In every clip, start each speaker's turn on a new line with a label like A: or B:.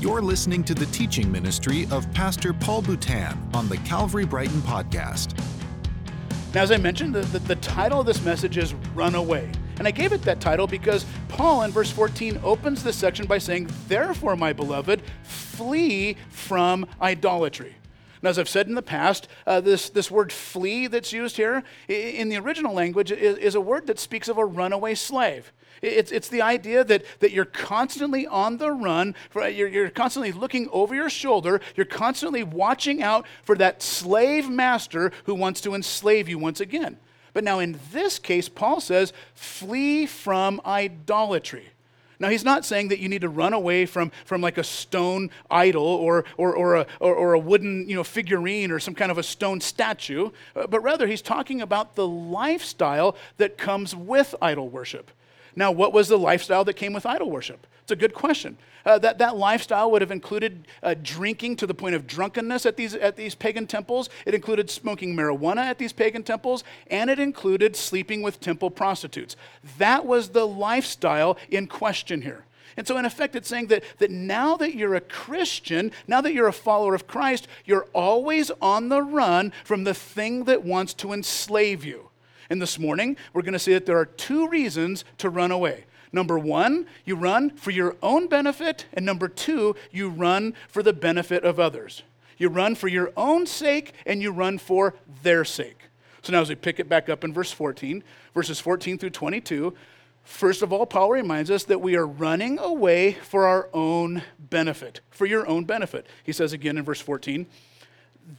A: You're listening to the teaching ministry of Pastor Paul Boutan on the Calvary Brighton podcast.
B: Now, as I mentioned, the, the, the, title of this message is Run Away. And I gave it that title because Paul in verse 14 opens this section by saying, Therefore, my beloved, flee from idolatry. Now, as I've said in the past, uh, this, this word flee that's used here in the original language is, is a word that speaks of a runaway slave. It's, it's the idea that, that you're constantly on the run, for, you're, you're constantly looking over your shoulder, you're constantly watching out for that slave master who wants to enslave you once again. But now, in this case, Paul says, flee from idolatry. Now, he's not saying that you need to run away from, from like a stone idol or, or, or, a, or, or a wooden you know, figurine or some kind of a stone statue, uh, but rather he's talking about the lifestyle that comes with idol worship. Now, what was the lifestyle that came with idol worship? It's a good question. Uh, that, that lifestyle would have included uh, drinking to the point of drunkenness at these, at these pagan temples. It included smoking marijuana at these pagan temples, and it included sleeping with temple prostitutes. That was the lifestyle in question here. And so, in effect, it's saying that, that now that you're a Christian, now that you're a follower of Christ, you're always on the run from the thing that wants to enslave you. And this morning, we're going to see that there are two reasons to run away. Number one, you run for your own benefit. And number two, you run for the benefit of others. You run for your own sake and you run for their sake. So now, as we pick it back up in verse 14, verses 14 through 22, first of all, Paul reminds us that we are running away for our own benefit, for your own benefit. He says again in verse 14,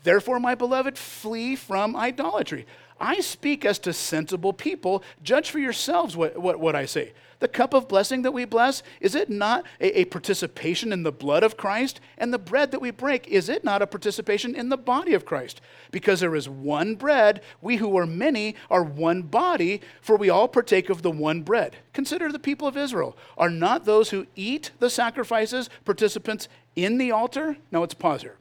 B: Therefore, my beloved, flee from idolatry. I speak as to sensible people. Judge for yourselves what, what, what I say. The cup of blessing that we bless, is it not a, a, participation in the blood of Christ? And the bread that we break, is it not a participation in the body of Christ? Because there is one bread, we who are many are one body, for we all partake of the one bread. Consider the people of Israel. Are not those who eat the sacrifices participants in the altar? Now let's pause here.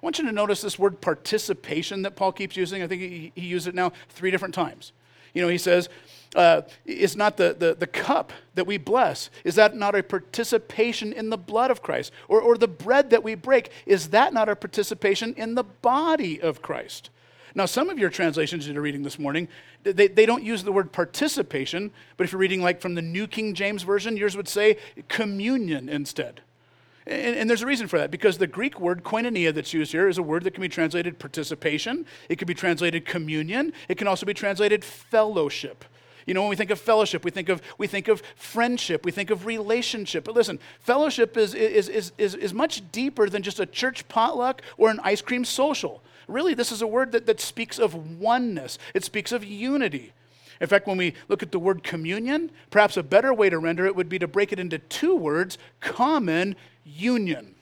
B: I want you to notice this word participation that Paul keeps using. I think he, he used it now three different times. You know, he says, uh, is not the, the, the cup that we bless, is that not a participation in the blood of Christ? Or, or the bread that we break, is that not a participation in the body of Christ? Now, some of your translations that you're reading this morning, they, they don't use the word participation, but if you're reading like from the New King James Version, yours would say communion instead. And, and, there's a reason for that because the Greek word koinonia that's used here is a word that can be translated participation, it can be translated communion, it can also be translated fellowship. You know, when we think of fellowship, we think of, we think of friendship, we think of relationship. But listen, fellowship is, is, is, is, is much deeper than just a church potluck or an ice cream social. Really, this is a word that, that speaks of oneness, it speaks of unity. In fact, when we look at the word communion, perhaps a better way to render it would be to break it into two words common union.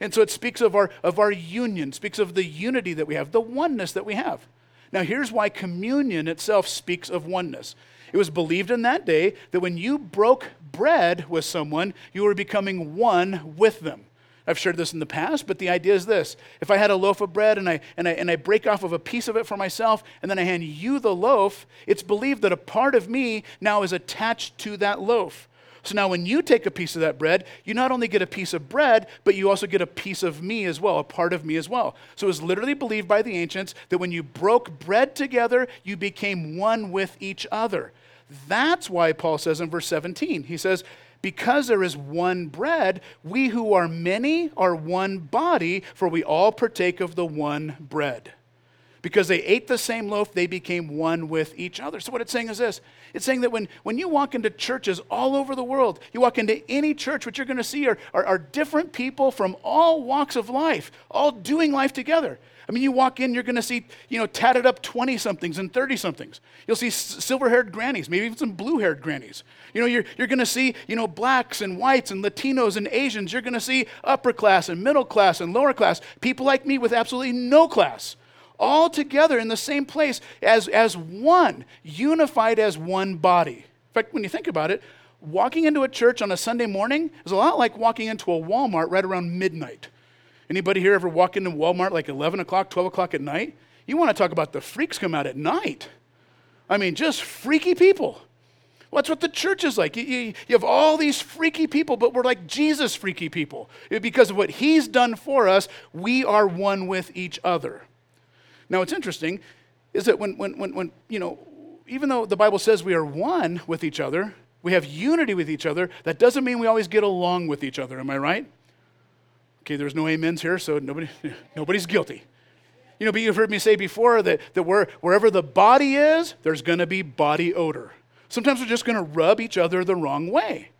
B: And so it speaks of our, of our union, speaks of the unity that we have, the oneness that we have. Now, here's why communion itself speaks of oneness. It was believed in that day that when you broke bread with someone, you were becoming one with them. I've shared this in the past, but the idea is this. If I had a loaf of bread and I, and, I, and I break off of a piece of it for myself, and then I hand you the loaf, it's believed that a part of me now is attached to that loaf. So now, when you take a piece of that bread, you not only get a piece of bread, but you also get a piece of me as well, a part of me as well. So it was literally believed by the ancients that when you broke bread together, you became one with each other. That's why Paul says in verse 17, he says, because there is one bread, we who are many are one body, for we all partake of the one bread. Because they ate the same loaf, they became one with each other. So, what it's saying is this it's saying that when, when you walk into churches all over the world, you walk into any church, what you're going to see are, are, are different people from all walks of life, all doing life together. I mean, you walk in, you're going to see, you know, tatted up 20 somethings and 30 somethings. You'll see silver haired grannies, maybe even some blue haired grannies. You know, you're, you're going to see, you know, blacks and whites and Latinos and Asians. You're going to see upper class and middle class and lower class. People like me with absolutely no class all together in the same place as, as one, unified as one body. In fact, when you think about it, walking into a church on a Sunday morning is a lot like walking into a Walmart right around midnight. Anybody here ever walk into Walmart like 11 o'clock, 12 o'clock at night? You want to talk about the freaks come out at night. I mean, just freaky people. Well, that's what the church is like. You, you, you, have all these freaky people, but we're like Jesus freaky people. Because of what he's done for us, we are one with each other. Now, what's interesting is that when, when, when, when you know, even though the Bible says we are one with each other, we have unity with each other, that doesn't mean we always get along with each other. Am I right? Okay, there's no amens here, so nobody, nobody's guilty. You know, but you've heard me say before that, that where, wherever the body is, there's going to be body odor. Sometimes we're just going to rub each other the wrong way.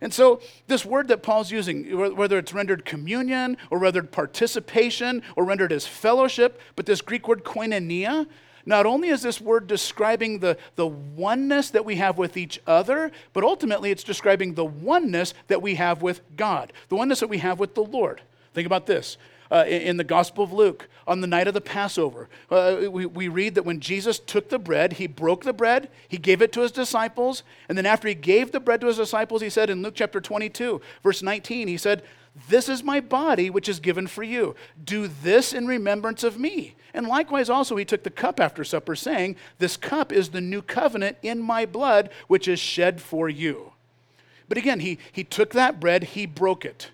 B: And so, this word that Paul's using, whether it's rendered communion or rendered participation or rendered as fellowship, but this Greek word koinonia, not only is this word describing the, the oneness that we have with each other, but ultimately it's describing the oneness that we have with God, the oneness that we have with the Lord. Think about this. Uh, in, the Gospel of Luke, on the night of the Passover, uh, we, we read that when Jesus took the bread, he broke the bread, he gave it to his disciples, and then after he gave the bread to his disciples, he said in Luke chapter 22, verse 19, he said, This is my body which is given for you. Do this in remembrance of me. And likewise, also, he took the cup after supper, saying, This cup is the new covenant in my blood, which is shed for you. But again, he, he took that bread, he broke it.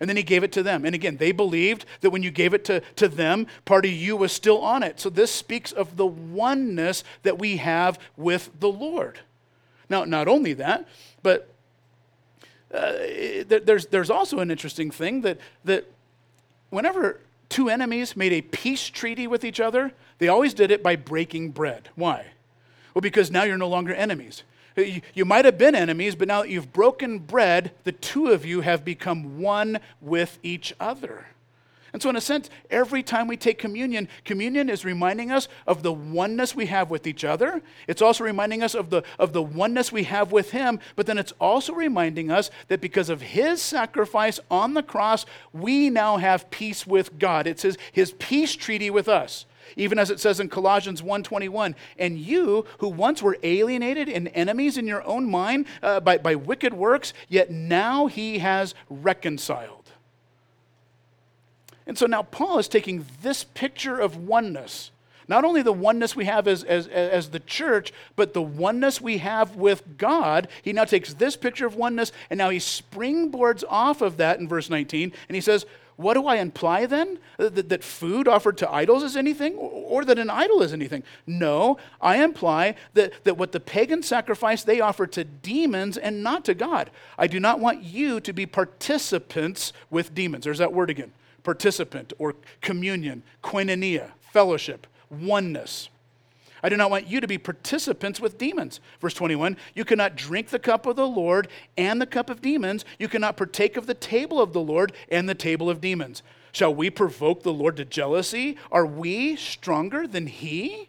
B: And then he gave it to them. And again, they believed that when you gave it to, to them, part of you was still on it. So this speaks of the oneness that we have with the Lord. Now, not only that, but uh, there's, there's also an interesting thing that, that whenever two enemies made a peace treaty with each other, they always did it by breaking bread. Why? Well, because now you're no longer enemies. You might have been enemies, but now that you've broken bread, the two of you have become one with each other. And so, in a sense, every time we take communion, communion is reminding us of the oneness we have with each other. It's also reminding us of the, of the oneness we have with Him, but then it's also reminding us that because of His sacrifice on the cross, we now have peace with God. It's His, his peace treaty with us. Even as it says in Colossians 1:21, and you who once were alienated and enemies in your own mind uh, by, by wicked works, yet now he has reconciled and so now Paul is taking this picture of oneness, not only the oneness we have as, as, as the church, but the oneness we have with God. He now takes this picture of oneness and now he springboards off of that in verse 19 and he says, what do I imply then? That, that, food offered to idols is anything? Or, or that an idol is anything? No, I imply that, that what the pagan sacrifice, they offer to demons and not to God. I do not want you to be participants with demons. There's that word again participant or communion, koinonia, fellowship, oneness. I do not want you to be participants with demons. Verse 21 You cannot drink the cup of the Lord and the cup of demons. You cannot partake of the table of the Lord and the table of demons. Shall we provoke the Lord to jealousy? Are we stronger than he?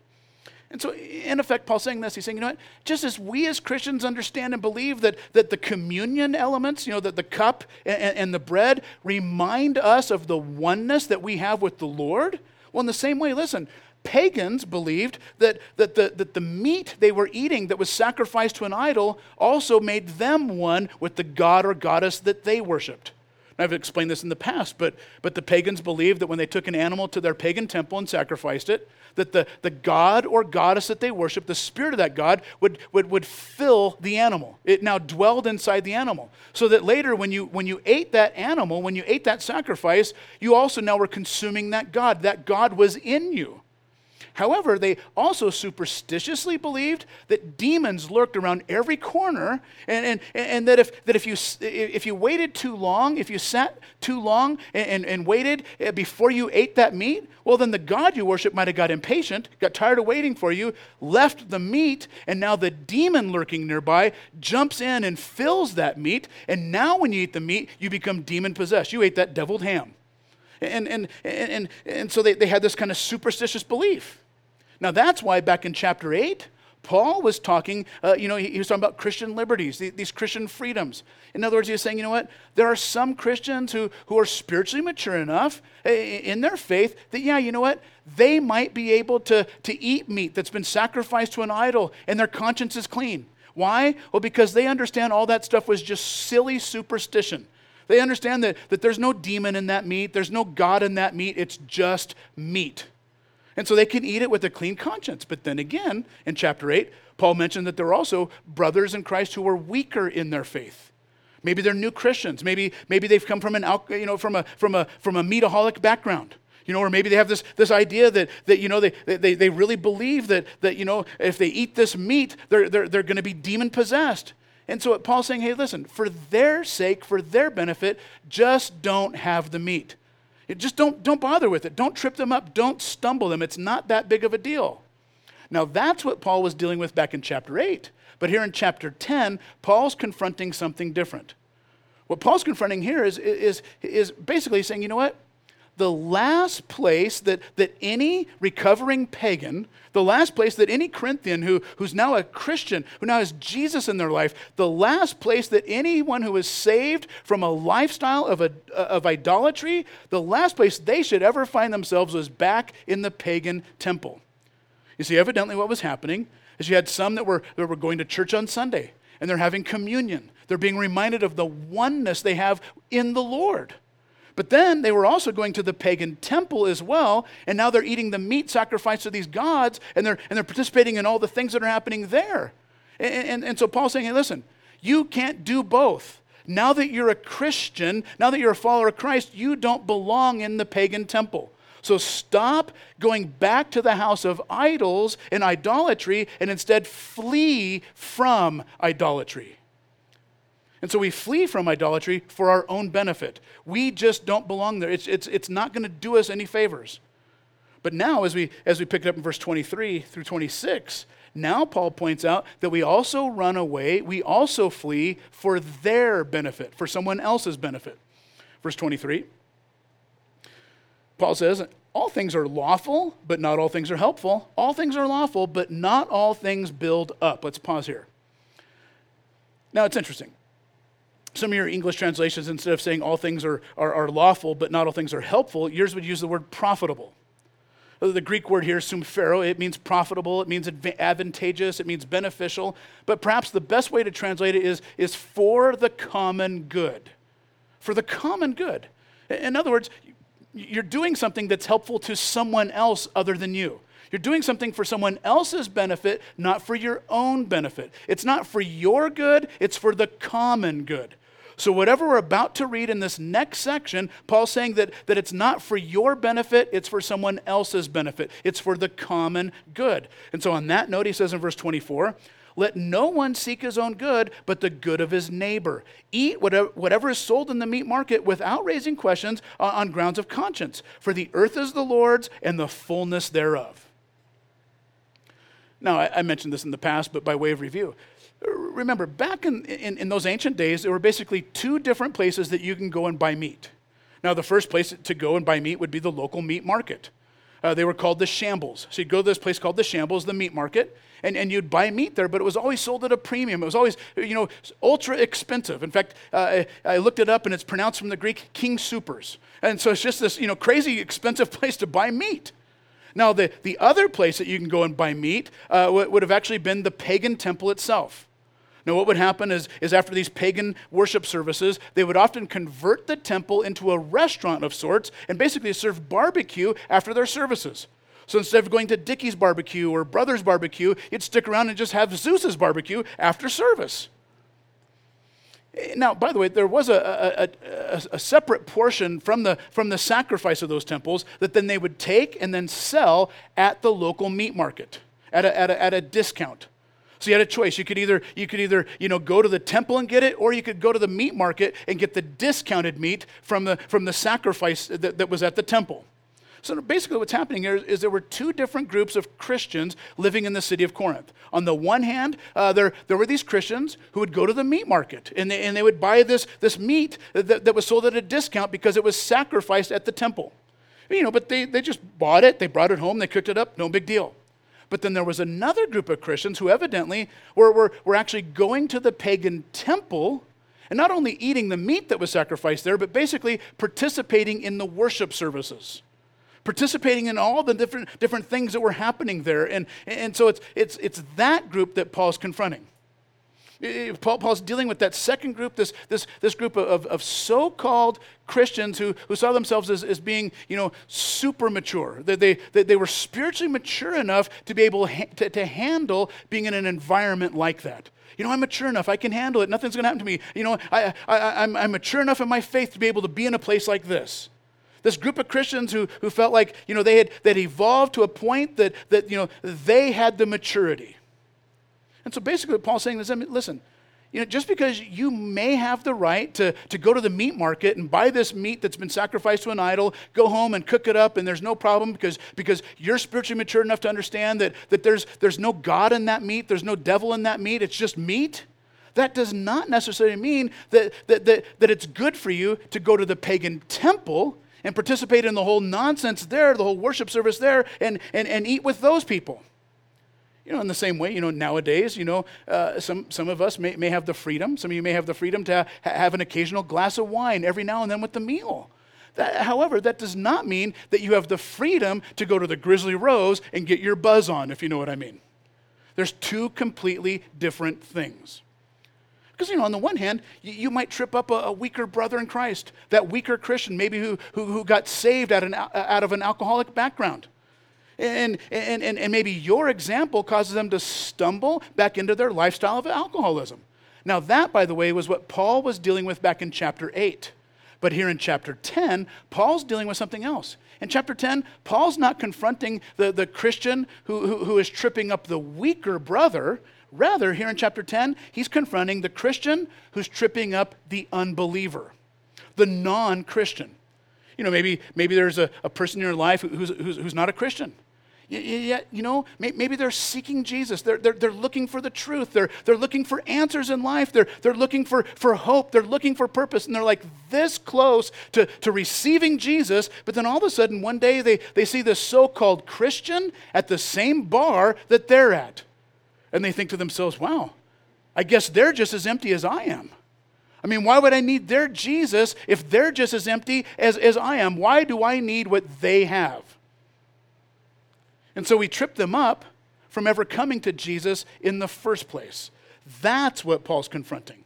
B: And so, in effect, Paul's saying this. He's saying, you know what? Just as we as Christians understand and believe that, that the communion elements, you know, that the cup and, and the bread remind us of the oneness that we have with the Lord, well, in the same way, listen, pagans believed that, that, the, that the meat they were eating that was sacrificed to an idol also made them one with the god or goddess that they worshiped. I've explained this in the past, but, but the pagans believed that when they took an animal to their pagan temple and sacrificed it, that the, the god or goddess that they worshiped, the spirit of that god, would, would, would fill the animal. It now dwelled inside the animal. So that later, when you, when you ate that animal, when you ate that sacrifice, you also now were consuming that god. That god was in you. However, they also superstitiously believed that demons lurked around every corner, and, and, and that, if, that if, you, if you waited too long, if you sat too long and, and, and waited eh, before you ate that meat, well, then the God you worship might have got impatient, got tired of waiting for you, left the meat, and now the demon lurking nearby jumps in and fills that meat, and now when you eat the meat, you become demon possessed. You ate that deviled ham. And, and, and, and, and so they, they had this kind of superstitious belief. Now, that's why back in chapter 8, Paul was talking, uh, you know, he, he, was talking about Christian liberties, the, these Christian freedoms. In other words, he was saying, you know what? There are some Christians who, who are spiritually mature enough uh, in their faith that, yeah, you know what? They might be able to, to eat meat that's been sacrificed to an idol and their conscience is clean. Why? Well, because they understand all that stuff was just silly superstition. They understand that, that there's no demon in that meat, there's no God in that meat, it's just meat. And so they can eat it with a clean conscience. But then again, in chapter 8, Paul mentioned that there are also brothers in Christ who are weaker in their faith. Maybe they're new Christians. Maybe, maybe they've come from, an, you know, from, a, from, a, from a meataholic background. You know, or maybe they have this, this idea that, that you know, they, they, they really believe that, that, you know, if they eat this meat, they're, they're, they're going to be demon possessed. And so Paul's saying, hey, listen, for their sake, for their benefit, just don't have the meat. Just don't, don't bother with it. Don't trip them up. Don't stumble them. It's not that big of a deal. Now, that's what Paul was dealing with back in chapter 8. But here in chapter 10, Paul's confronting something different. What Paul's confronting here is, is, is basically saying, you know what? The last place that, that any recovering pagan, the last place that any Corinthian who, who's now a Christian, who now has Jesus in their life, the last place that anyone who is saved from a lifestyle of, a, of idolatry, the last place they should ever find themselves was back in the pagan temple. You see, evidently what was happening is you had some that were, that were going to church on Sunday and they're having communion. They're being reminded of the oneness they have in the Lord. But then they were also going to the pagan temple as well, and now they're eating the meat sacrificed to these gods, and they're, and they're participating in all the things that are happening there. And, and, and so Paul's saying, hey, listen, you can't do both. Now that you're a Christian, now that you're a follower of Christ, you don't belong in the pagan temple. So stop going back to the house of idols and idolatry and instead flee from idolatry. And so we flee from idolatry for our own benefit. We just don't belong there. It's, it's, it's not going to do us any favors. But now, as we, as we pick it up in verse 23 through 26, now Paul points out that we also run away, we also flee for their benefit, for someone else's benefit. Verse 23, Paul says, All things are lawful, but not all things are helpful. All things are lawful, but not all things build up. Let's pause here. Now, it's interesting some of your English translations, instead of saying all things are, are, are, lawful, but not all things are helpful, yours would use the word profitable. The Greek word here, sumphero, it means profitable, it means advantageous, it means beneficial, but perhaps the best way to translate it is, is for the common good. For the common good. In other words, you're doing something that's helpful to someone else other than you. You're doing something for someone else's benefit, not for your own benefit. It's not for your good, it's for the common good. So, whatever we're about to read in this next section, Paul's saying that, that it's not for your benefit, it's for someone else's benefit. It's for the common good. And so, on that note, he says in verse 24, let no one seek his own good, but the good of his neighbor. Eat whatever, whatever is sold in the meat market without raising questions uh, on grounds of conscience. For the earth is the Lord's and the fullness thereof. Now, I, I mentioned this in the past, but by way of review, remember, back in, in, in, those ancient days, there were basically two different places that you can go and buy meat. Now, the first place to go and buy meat would be the local meat market. Uh, they were called the shambles. So you'd go to this place called the shambles, the meat market, and, and you'd buy meat there, but it was always sold at a premium. It was always, you know, ultra expensive. In fact, uh, I, I, looked it up and it's pronounced from the Greek King Soopers. And so it's just this, you know, crazy expensive place to buy meat. Now, the, the other place that you can go and buy meat uh, would have actually been the pagan temple itself. Now, what would happen is, is after these pagan worship services, they would often convert the temple into a restaurant of sorts and basically serve barbecue after their services. So instead of going to Dickey's barbecue or Brothers barbecue, you'd stick around and just have Zeus's barbecue after service. Now, by the way, there was a, a, a, a, separate portion from the, from the sacrifice of those temples that then they would take and then sell at the local meat market at a, at a, at a discount. So you had a choice. You could either you could either you know go to the temple and get it, or you could go to the meat market and get the discounted meat from the from the sacrifice that, that was at the temple. So basically, what's happening here is there were two different groups of Christians living in the city of Corinth. On the one hand, uh, there, there were these Christians who would go to the meat market and they, and they would buy this, this meat that, that was sold at a discount because it was sacrificed at the temple. You know, but they, they just bought it, they brought it home, they cooked it up, no big deal. But then there was another group of Christians who evidently were, were, were actually going to the pagan temple and not only eating the meat that was sacrificed there, but basically participating in the worship services participating in all the different, different things that were happening there. And, and so it's, it's, it's that group that Paul's confronting. Paul, Paul's dealing with that second group, this, this, this group of, of so called Christians who, who saw themselves as, as being you know, super mature. That they, that they were spiritually mature enough to be able to, to handle being in an environment like that. You know, I'm mature enough. I can handle it. Nothing's going to happen to me. You know, I, I, I'm, I'm mature enough in my faith to be able to be in a place like this. This group of Christians who, who felt like, you know, they had that evolved to a point that, that, you know, they had the maturity. And so basically what Paul's saying is, listen, you know, just because you may have the right to, to go to the meat market and buy this meat that's been sacrificed to an idol, go home and cook it up, and there's no problem because, because you're spiritually mature enough to understand that, that there's, there's no God in that meat, there's no devil in that meat, it's just meat. That does not necessarily mean that, that, that, that it's good for you to go to the pagan temple and participate in the whole nonsense there, the whole worship service there, and, and, and eat with those people. You know, in the same way, you know, nowadays, you know, uh, some, some of us may, may have the freedom, some of you may have the freedom to ha- have an occasional glass of wine every now and then with the meal. That, however, that does not mean that you have the freedom to go to the Grizzly Rose and get your buzz on, if you know what I mean. There's two completely different things. Because, you know, on the one hand, you, you might trip up a, a, weaker brother in Christ, that weaker Christian, maybe who, who, who got saved out, an, out of an alcoholic background. And, and, and, and maybe your example causes them to stumble back into their lifestyle of alcoholism. Now, that, by the way, was what Paul was dealing with back in chapter 8. But here in chapter 10, Paul's dealing with something else. In chapter 10, Paul's not confronting the, the Christian who, who, who is tripping up the weaker brother. Rather, here in chapter 10, he's confronting the Christian who's tripping up the unbeliever, the non Christian. You know, maybe, maybe there's a, a person in your life who's, who's, who's not a Christian. Yet, you know, maybe they're seeking Jesus. They're, they're, they're looking for the truth. They're, they're looking for answers in life. They're, they're looking for, for hope. They're looking for purpose. And they're like this close to, to receiving Jesus. But then all of a sudden, one day, they, they see this so called Christian at the same bar that they're at. And they think to themselves, wow, I guess they're just as empty as I am. I mean, why would I need their Jesus if they're just as empty as, as I am? Why do I need what they have? And so we trip them up from ever coming to Jesus in the first place. That's what Paul's confronting.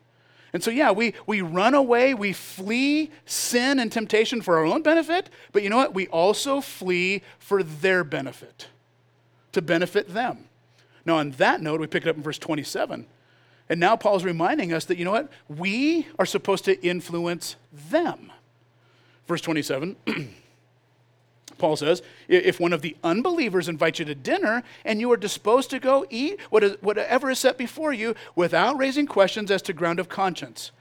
B: And so, yeah, we, we run away, we flee sin and temptation for our own benefit, but you know what? We also flee for their benefit, to benefit them. Now, on that note, we pick it up in verse 27. And now Paul's reminding us that, you know what? We are supposed to influence them. Verse 27. Paul says, if one of the unbelievers invites you to dinner and you are disposed to go eat whatever is set before you without raising questions as to ground of conscience.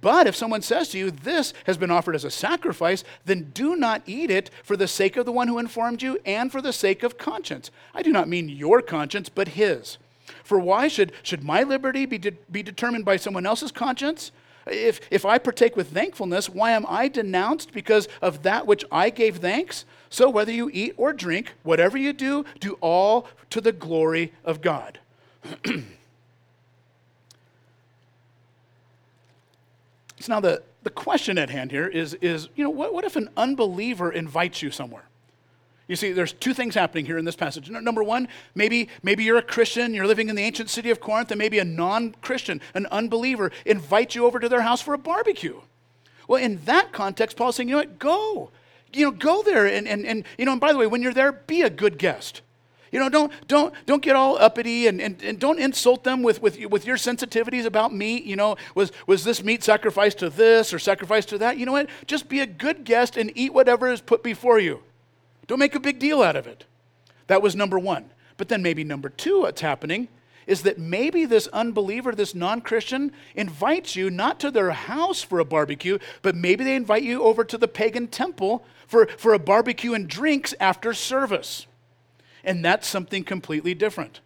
B: But if someone says to you, This has been offered as a sacrifice, then do not eat it for the sake of the one who informed you and for the sake of conscience. I do not mean your conscience, but his. For why should, should my liberty be, de- be determined by someone else's conscience? If, if I partake with thankfulness, why am I denounced because of that which I gave thanks? So whether you eat or drink, whatever you do, do all to the glory of God. so now the, the question at hand here is, is you know, what, what if an unbeliever invites you somewhere? You see, there's two things happening here in this passage. Number one, maybe, maybe you're a Christian, you're living in the ancient city of Corinth, and maybe a non Christian, an unbeliever, invites you over to their house for a barbecue. Well, in that context, Paul's saying, you know what, go you know, go there and, and, and, you know, and by the way, when you're there, be a good guest. You know, don't, don't, don't get all uppity and, and, and don't insult them with, with, with your sensitivities about meat. You know, was, was this meat sacrificed to this or sacrificed to that? You know what? Just be a good guest and eat whatever is put before you. Don't make a big deal out of it. That was number one. But then maybe number two, what's happening is that maybe this unbeliever, this non Christian, invites you not to their house for a barbecue, but maybe they invite you over to the pagan temple for, for a barbecue and drinks after service. And that's something completely different.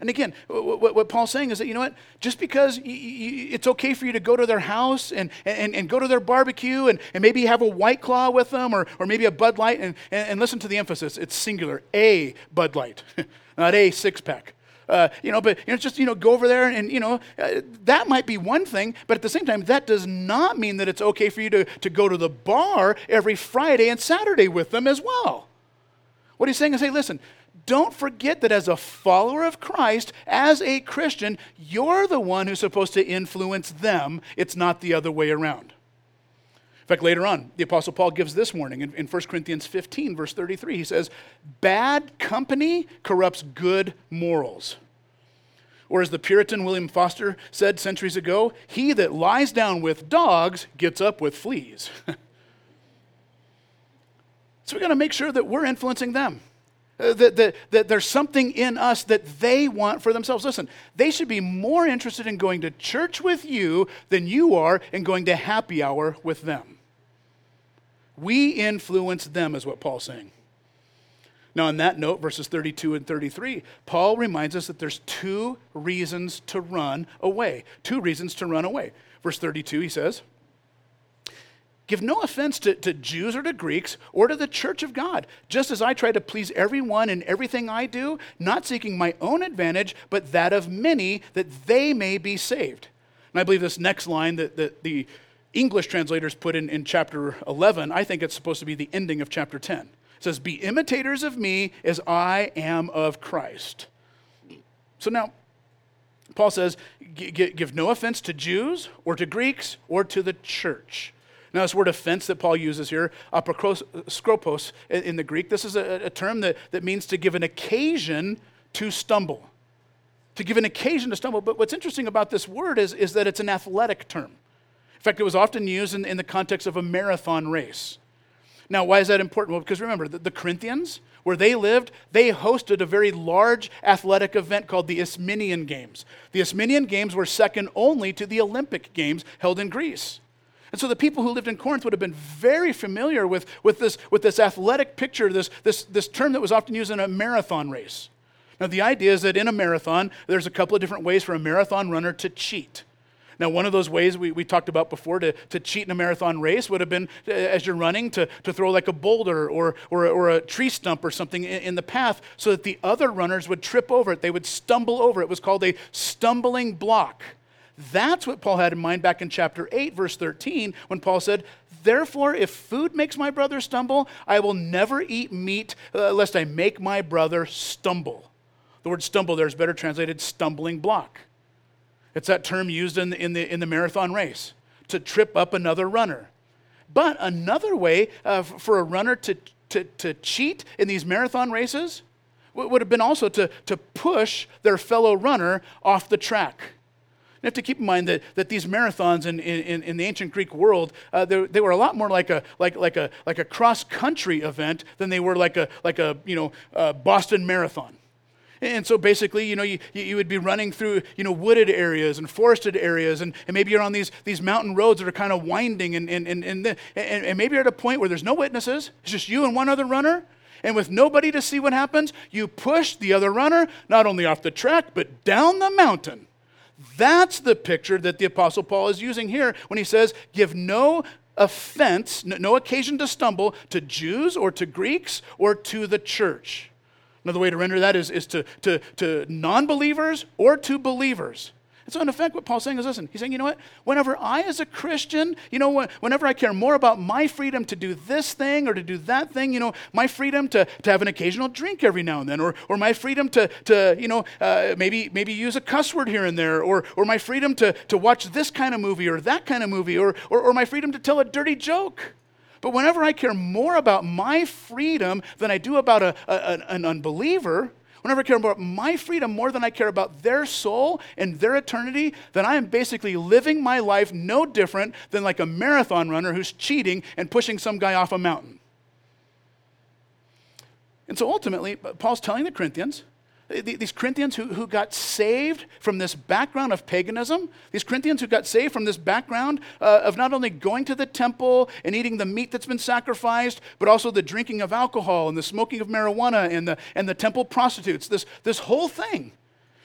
B: And again, what, what, Paul's saying is that, you know what, just because it's okay for you to go to their house and, and, and go to their barbecue and, and maybe have a white claw with them or, or maybe a Bud Light, and, and, and listen to the emphasis, it's singular, a Bud Light, not a six pack. Uh, you know, but you know, just you know, go over there and you know, uh, that might be one thing, but at the same time, that does not mean that it's okay for you to, to go to the bar every Friday and Saturday with them as well. What he's saying is, hey, listen, don't forget that as a follower of Christ, as a Christian, you're the one who's supposed to influence them. It's not the other way around. In fact, later on, the Apostle Paul gives this warning in, in 1 Corinthians 15, verse 33. He says, Bad company corrupts good morals. Or as the Puritan William Foster said centuries ago, he that lies down with dogs gets up with fleas. so we've got to make sure that we're influencing them. Uh, that, that, that there's something in us that they want for themselves. Listen, they should be more interested in going to church with you than you are in going to happy hour with them. We influence them, is what Paul's saying. Now, on that note, verses 32 and 33, Paul reminds us that there's two reasons to run away. Two reasons to run away. Verse 32, he says, Give no offense to, to Jews or to Greeks or to the church of God, just as I try to please everyone in everything I do, not seeking my own advantage, but that of many, that they may be saved. And I believe this next line that, that the English translators put in, in chapter 11, I think it's supposed to be the ending of chapter 10. It says, Be imitators of me as I am of Christ. So now, Paul says, Give no offense to Jews or to Greeks or to the church. Now, this word offense that Paul uses here, skropos in the Greek, this is a, a term that, that means to give an occasion to stumble. To give an occasion to stumble. But what's interesting about this word is, is that it's an athletic term. In fact, it was often used in, in the context of a marathon race. Now, why is that important? Well, because remember, the, the Corinthians, where they lived, they hosted a very large athletic event called the Isthmian Games. The Isthmian Games were second only to the Olympic Games held in Greece. And so the people who lived in Corinth would have been very familiar with, with, this, with this athletic picture, this, this, this term that was often used in a marathon race. Now, the idea is that in a marathon, there's a couple of different ways for a marathon runner to cheat. Now, one of those ways we, we talked about before to, to cheat in a marathon race would have been, uh, as you're running, to, to throw like a boulder or, or, or a tree stump or something in, in the path so that the other runners would trip over it. They would stumble over it. It was called a stumbling block. That's what Paul had in mind back in chapter 8, verse 13, when Paul said, Therefore, if food makes my brother stumble, I will never eat meat uh, lest I make my brother stumble. The word stumble there is better translated stumbling block. It's that term used in the, in the, in the marathon race to trip up another runner. But another way uh, for a runner to, to, to cheat in these marathon races would have been also to, to push their fellow runner off the track. You have to keep in mind that, that these marathons in, in, in the ancient Greek world, uh, they, were a lot more like a, like, like a, like a cross-country event than they were like a, like a you know, uh, Boston Marathon. And so basically, you know, you, you would be running through, you know, wooded areas and forested areas, and, and maybe you're on these, these mountain roads that are kind of winding, and, and, and, and, and, and maybe you're at a point where there's no witnesses, it's just you and one other runner, and with nobody to see what happens, you push the other runner not only off the track, but down the mountain. That's the picture that the Apostle Paul is using here when he says, Give no offense, no occasion to stumble to Jews or to Greeks or to the church. Another way to render that is, is to, to, to non believers or to believers. And so, in effect, what Paul's saying is listen, he's saying, you know what? Whenever I, as a Christian, you know, whenever I care more about my freedom to do this thing or to do that thing, you know, my freedom to, to have an occasional drink every now and then, or, or my freedom to, to you know, uh, maybe, maybe use a cuss word here and there, or, or my freedom to, to watch this kind of movie or that kind of movie, or, or, or my freedom to tell a dirty joke. But whenever I care more about my freedom than I do about a, a, an unbeliever, whenever I care about my freedom more than I care about their soul and their eternity, then I am basically living my life no different than like a marathon runner who's cheating and pushing some guy off a mountain. And so ultimately, Paul's telling the Corinthians these Corinthians who, who got saved from this background of paganism, these Corinthians who got saved from this background uh, of not only going to the temple and eating the meat that's been sacrificed, but also the drinking of alcohol and the smoking of marijuana and the, and the temple prostitutes, this, this whole thing.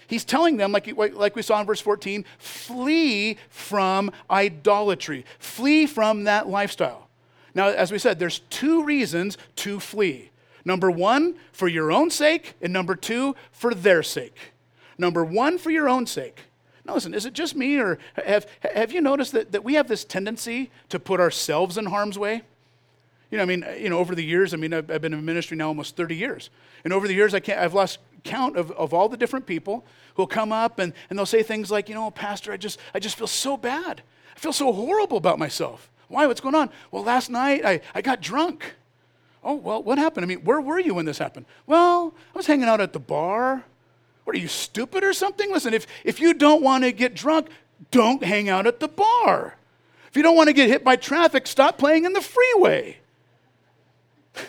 B: He's telling them, like, like we saw in verse 14, flee from idolatry, flee from that lifestyle. Now, as we said, there's two reasons to flee. Number one, for your own sake, and number two, for their sake. Number one, for your own sake. Now, listen, is it just me, or have, have you noticed that, that we have this tendency to put ourselves in harm's way? You know, I mean, you know, over the years, I mean, I've, I've been in ministry now almost 30 years. And over the years, I can't, I've lost count of, of all the different people who'll come up and, and they'll say things like, you know, Pastor, I just, I just feel so bad. I feel so horrible about myself. Why? What's going on? Well, last night I, I got drunk. Oh, well, what happened? I mean, where were you when this happened? Well, I was hanging out at the bar. What are you, stupid or something? Listen, if, if you don't want to get drunk, don't hang out at the bar. If you don't want to get hit by traffic, stop playing in the freeway.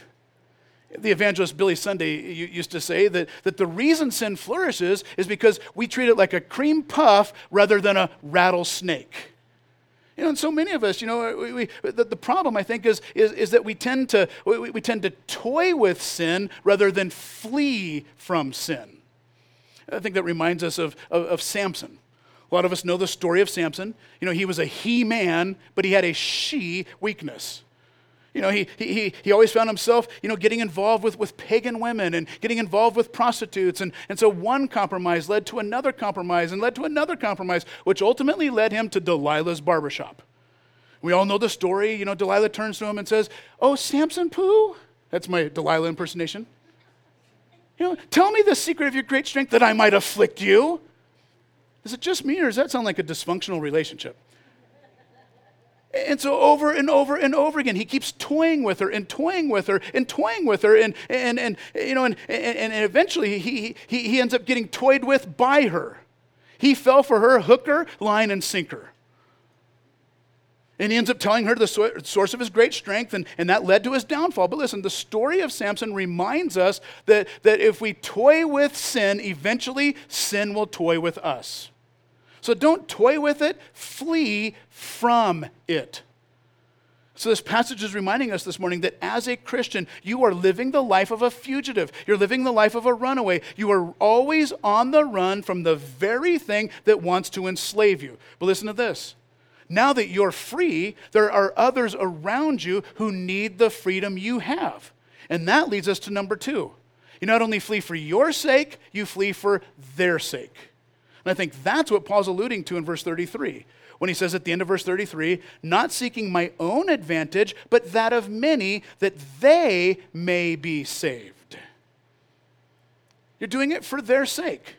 B: The evangelist Billy Sunday used to say that, that the reason sin flourishes is because we treat it like a cream puff rather than a rattlesnake. You know, and so many of us, you know, uh, we, we, the, the, problem I think is, is, is that we tend, to, we, we tend to toy with sin rather than flee from sin. I think that reminds us of, of, of Samson. A lot of us know the story of Samson. You know, he was a he man, but he had a she weakness. You know, he, he, he always found himself, you know, getting involved with, with pagan women and getting involved with prostitutes. And, and so one compromise led to another compromise and led to another compromise, which ultimately led him to Delilah's barbershop. We all know the story. You know, Delilah turns to him and says, Oh, Samson Pooh? That's my Delilah impersonation. You know, tell me the secret of your great strength that I might afflict you. Is it just me, or does that sound like a dysfunctional relationship? And so over and over and over again, he keeps toying with her and toying with her and toying with her. And, and, and you know, and, and, and eventually he, he, he ends up getting toyed with by her. He fell for her hooker, line, and sinker. And he ends up telling her the source of his great strength, and, and that led to his downfall. But listen, the story of Samson reminds us that, that if we toy with sin, eventually sin will toy with us. So don't toy with it, flee from it. So, this passage is reminding us this morning that as a Christian, you are living the life of a fugitive. You're living the life of a runaway. You are always on the run from the very thing that wants to enslave you. But listen to this now that you're free, there are others around you who need the freedom you have. And that leads us to number two. You not only flee for your sake, you flee for their sake. And I think that's what Paul's alluding to in verse 33 when he says at the end of verse 33 not seeking my own advantage, but that of many, that they may be saved. You're doing it for their sake.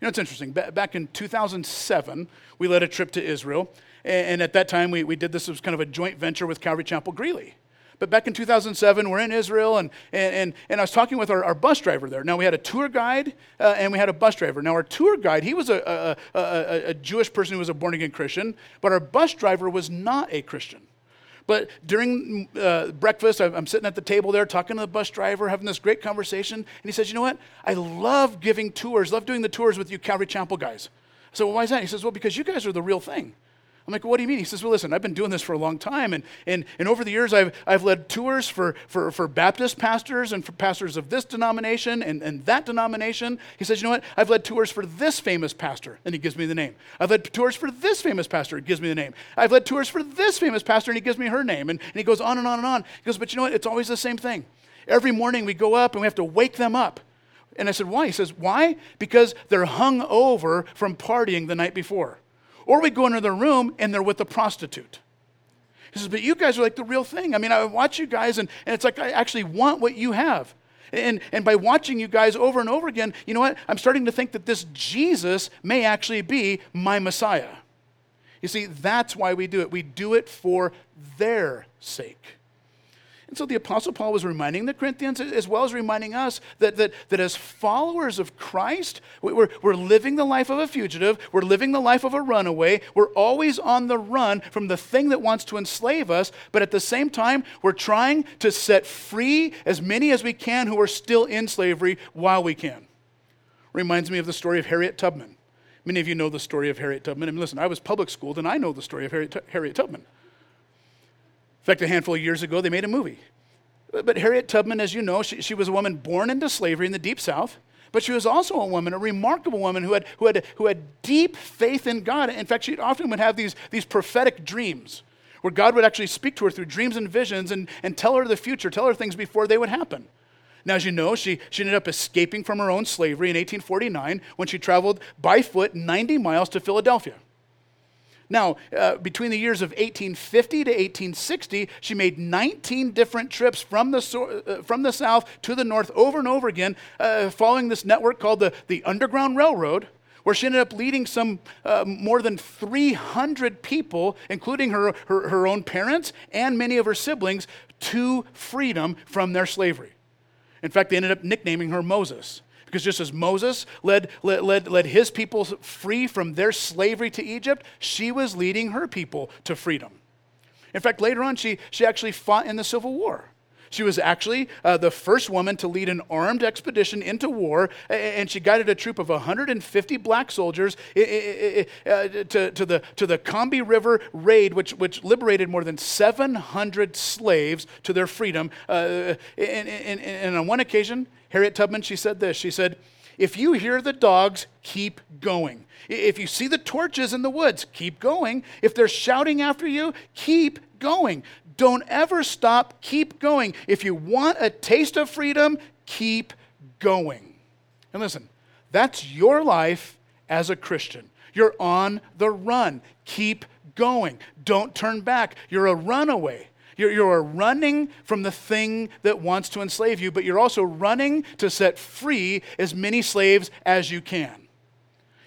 B: You know, it's interesting. Back in 2007, we led a trip to Israel. And at that time, we, we did this as kind of a joint venture with Calvary Chapel Greeley. But back in 2007, we're in Israel, and, and, and I was talking with our, our bus driver there. Now, we had a tour guide uh, and we had a bus driver. Now, our tour guide, he was a, a, a, a Jewish person who was a born again Christian, but our bus driver was not a Christian. But during uh, breakfast, I'm sitting at the table there talking to the bus driver, having this great conversation. And he says, You know what? I love giving tours, love doing the tours with you Calvary Chapel guys. Said, Well, why is that? He says, Well, because you guys are the real thing. I'm like, what do you mean? He says, well, listen, I've been doing this for a long time. And, and, and over the years, I've, I've led tours for, for, for Baptist pastors and for pastors of this denomination and, and that denomination. He says, you know what? I've led tours for this famous pastor. And he gives me the name. I've led tours for this famous pastor. He gives me the name. I've led tours for this famous pastor. And he gives me her name. And, and he goes on and on and on. He goes, but you know what? It's always the same thing. Every morning we go up and we have to wake them up. And I said, why? He says, why? Because they're hung over from partying the night before. Or we go into the room and they're with a prostitute. He says, But you guys are like the real thing. I mean, I watch you guys and, and it's like I actually want what you have. And, and by watching you guys over and over again, you know what? I'm starting to think that this Jesus may actually be my Messiah. You see, that's why we do it. We do it for their sake. And so the Apostle Paul was reminding the Corinthians, as well as reminding us, that, that, that as followers of Christ, we're, we're living the life of a fugitive, we're living the life of a runaway, we're always on the run from the thing that wants to enslave us, but at the same time, we're trying to set free as many as we can who are still in slavery while we can. Reminds me of the story of Harriet Tubman. Many of you know the story of Harriet Tubman. I mean, listen, I was public schooled and I know the story of Harriet, Harriet Tubman. In fact, a handful of years ago, they made a movie. But Harriet Tubman, as you know, she, she was a woman born into slavery in the Deep South. But she was also a woman, a remarkable woman who had, who had, who had deep faith in God. In fact, she often would have these, these prophetic dreams where God would actually speak to her through dreams and visions and, and tell her the future, tell her things before they would happen. Now, as you know, she, she ended up escaping from her own slavery in 1849 when she traveled by foot 90 miles to Philadelphia. Now, uh, between the years of 1850 to 1860, she made 19 different trips from the, so- uh, from the south to the north over and over again, uh, following this network called the, the Underground Railroad, where she ended up leading some uh, more than 300 people, including her, her, her own parents and many of her siblings, to freedom from their slavery. In fact, they ended up nicknaming her Moses. Because just as Moses led, led, led, led his people free from their slavery to Egypt, she was leading her people to freedom. In fact, later on, she, she actually fought in the Civil War. She was actually uh, the first woman to lead an armed expedition into war, and she guided a troop of 150 black soldiers uh, to, to, the, to the Combahee River raid, which, which liberated more than 700 slaves to their freedom. Uh, and, and, and on one occasion, Harriet Tubman, she said this. She said, If you hear the dogs, keep going. If you see the torches in the woods, keep going. If they're shouting after you, keep going. Don't ever stop, keep going. If you want a taste of freedom, keep going. And listen, that's your life as a Christian. You're on the run. Keep going. Don't turn back. You're a runaway. You're, you're running from the thing that wants to enslave you, but you're also running to set free as many slaves as you can.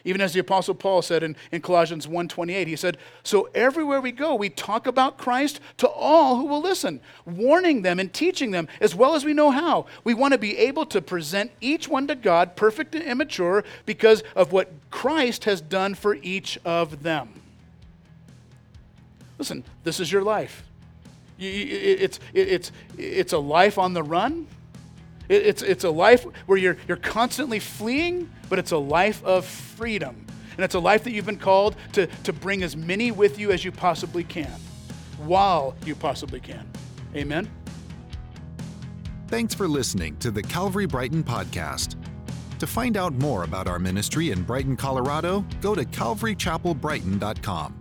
B: Even as the Apostle Paul said in, in Colossians 1.28, he said, So everywhere we go, we talk about Christ to all who will listen, warning them and teaching them as well as we know how. We want to be able to present each one to God perfect and immature because of what Christ has done for each of them. Listen, this is your life. It's, it's, it's a life on the run. It's, it's a life where you're, you're constantly fleeing, but it's a life of freedom. And it's a life that you've been called to, to bring as many with you as you possibly can, while you possibly can. Amen.
A: Thanks for listening to the Calvary Brighton podcast. To find out more about our ministry in Brighton, Colorado, go to calvarychapelbrighton.com.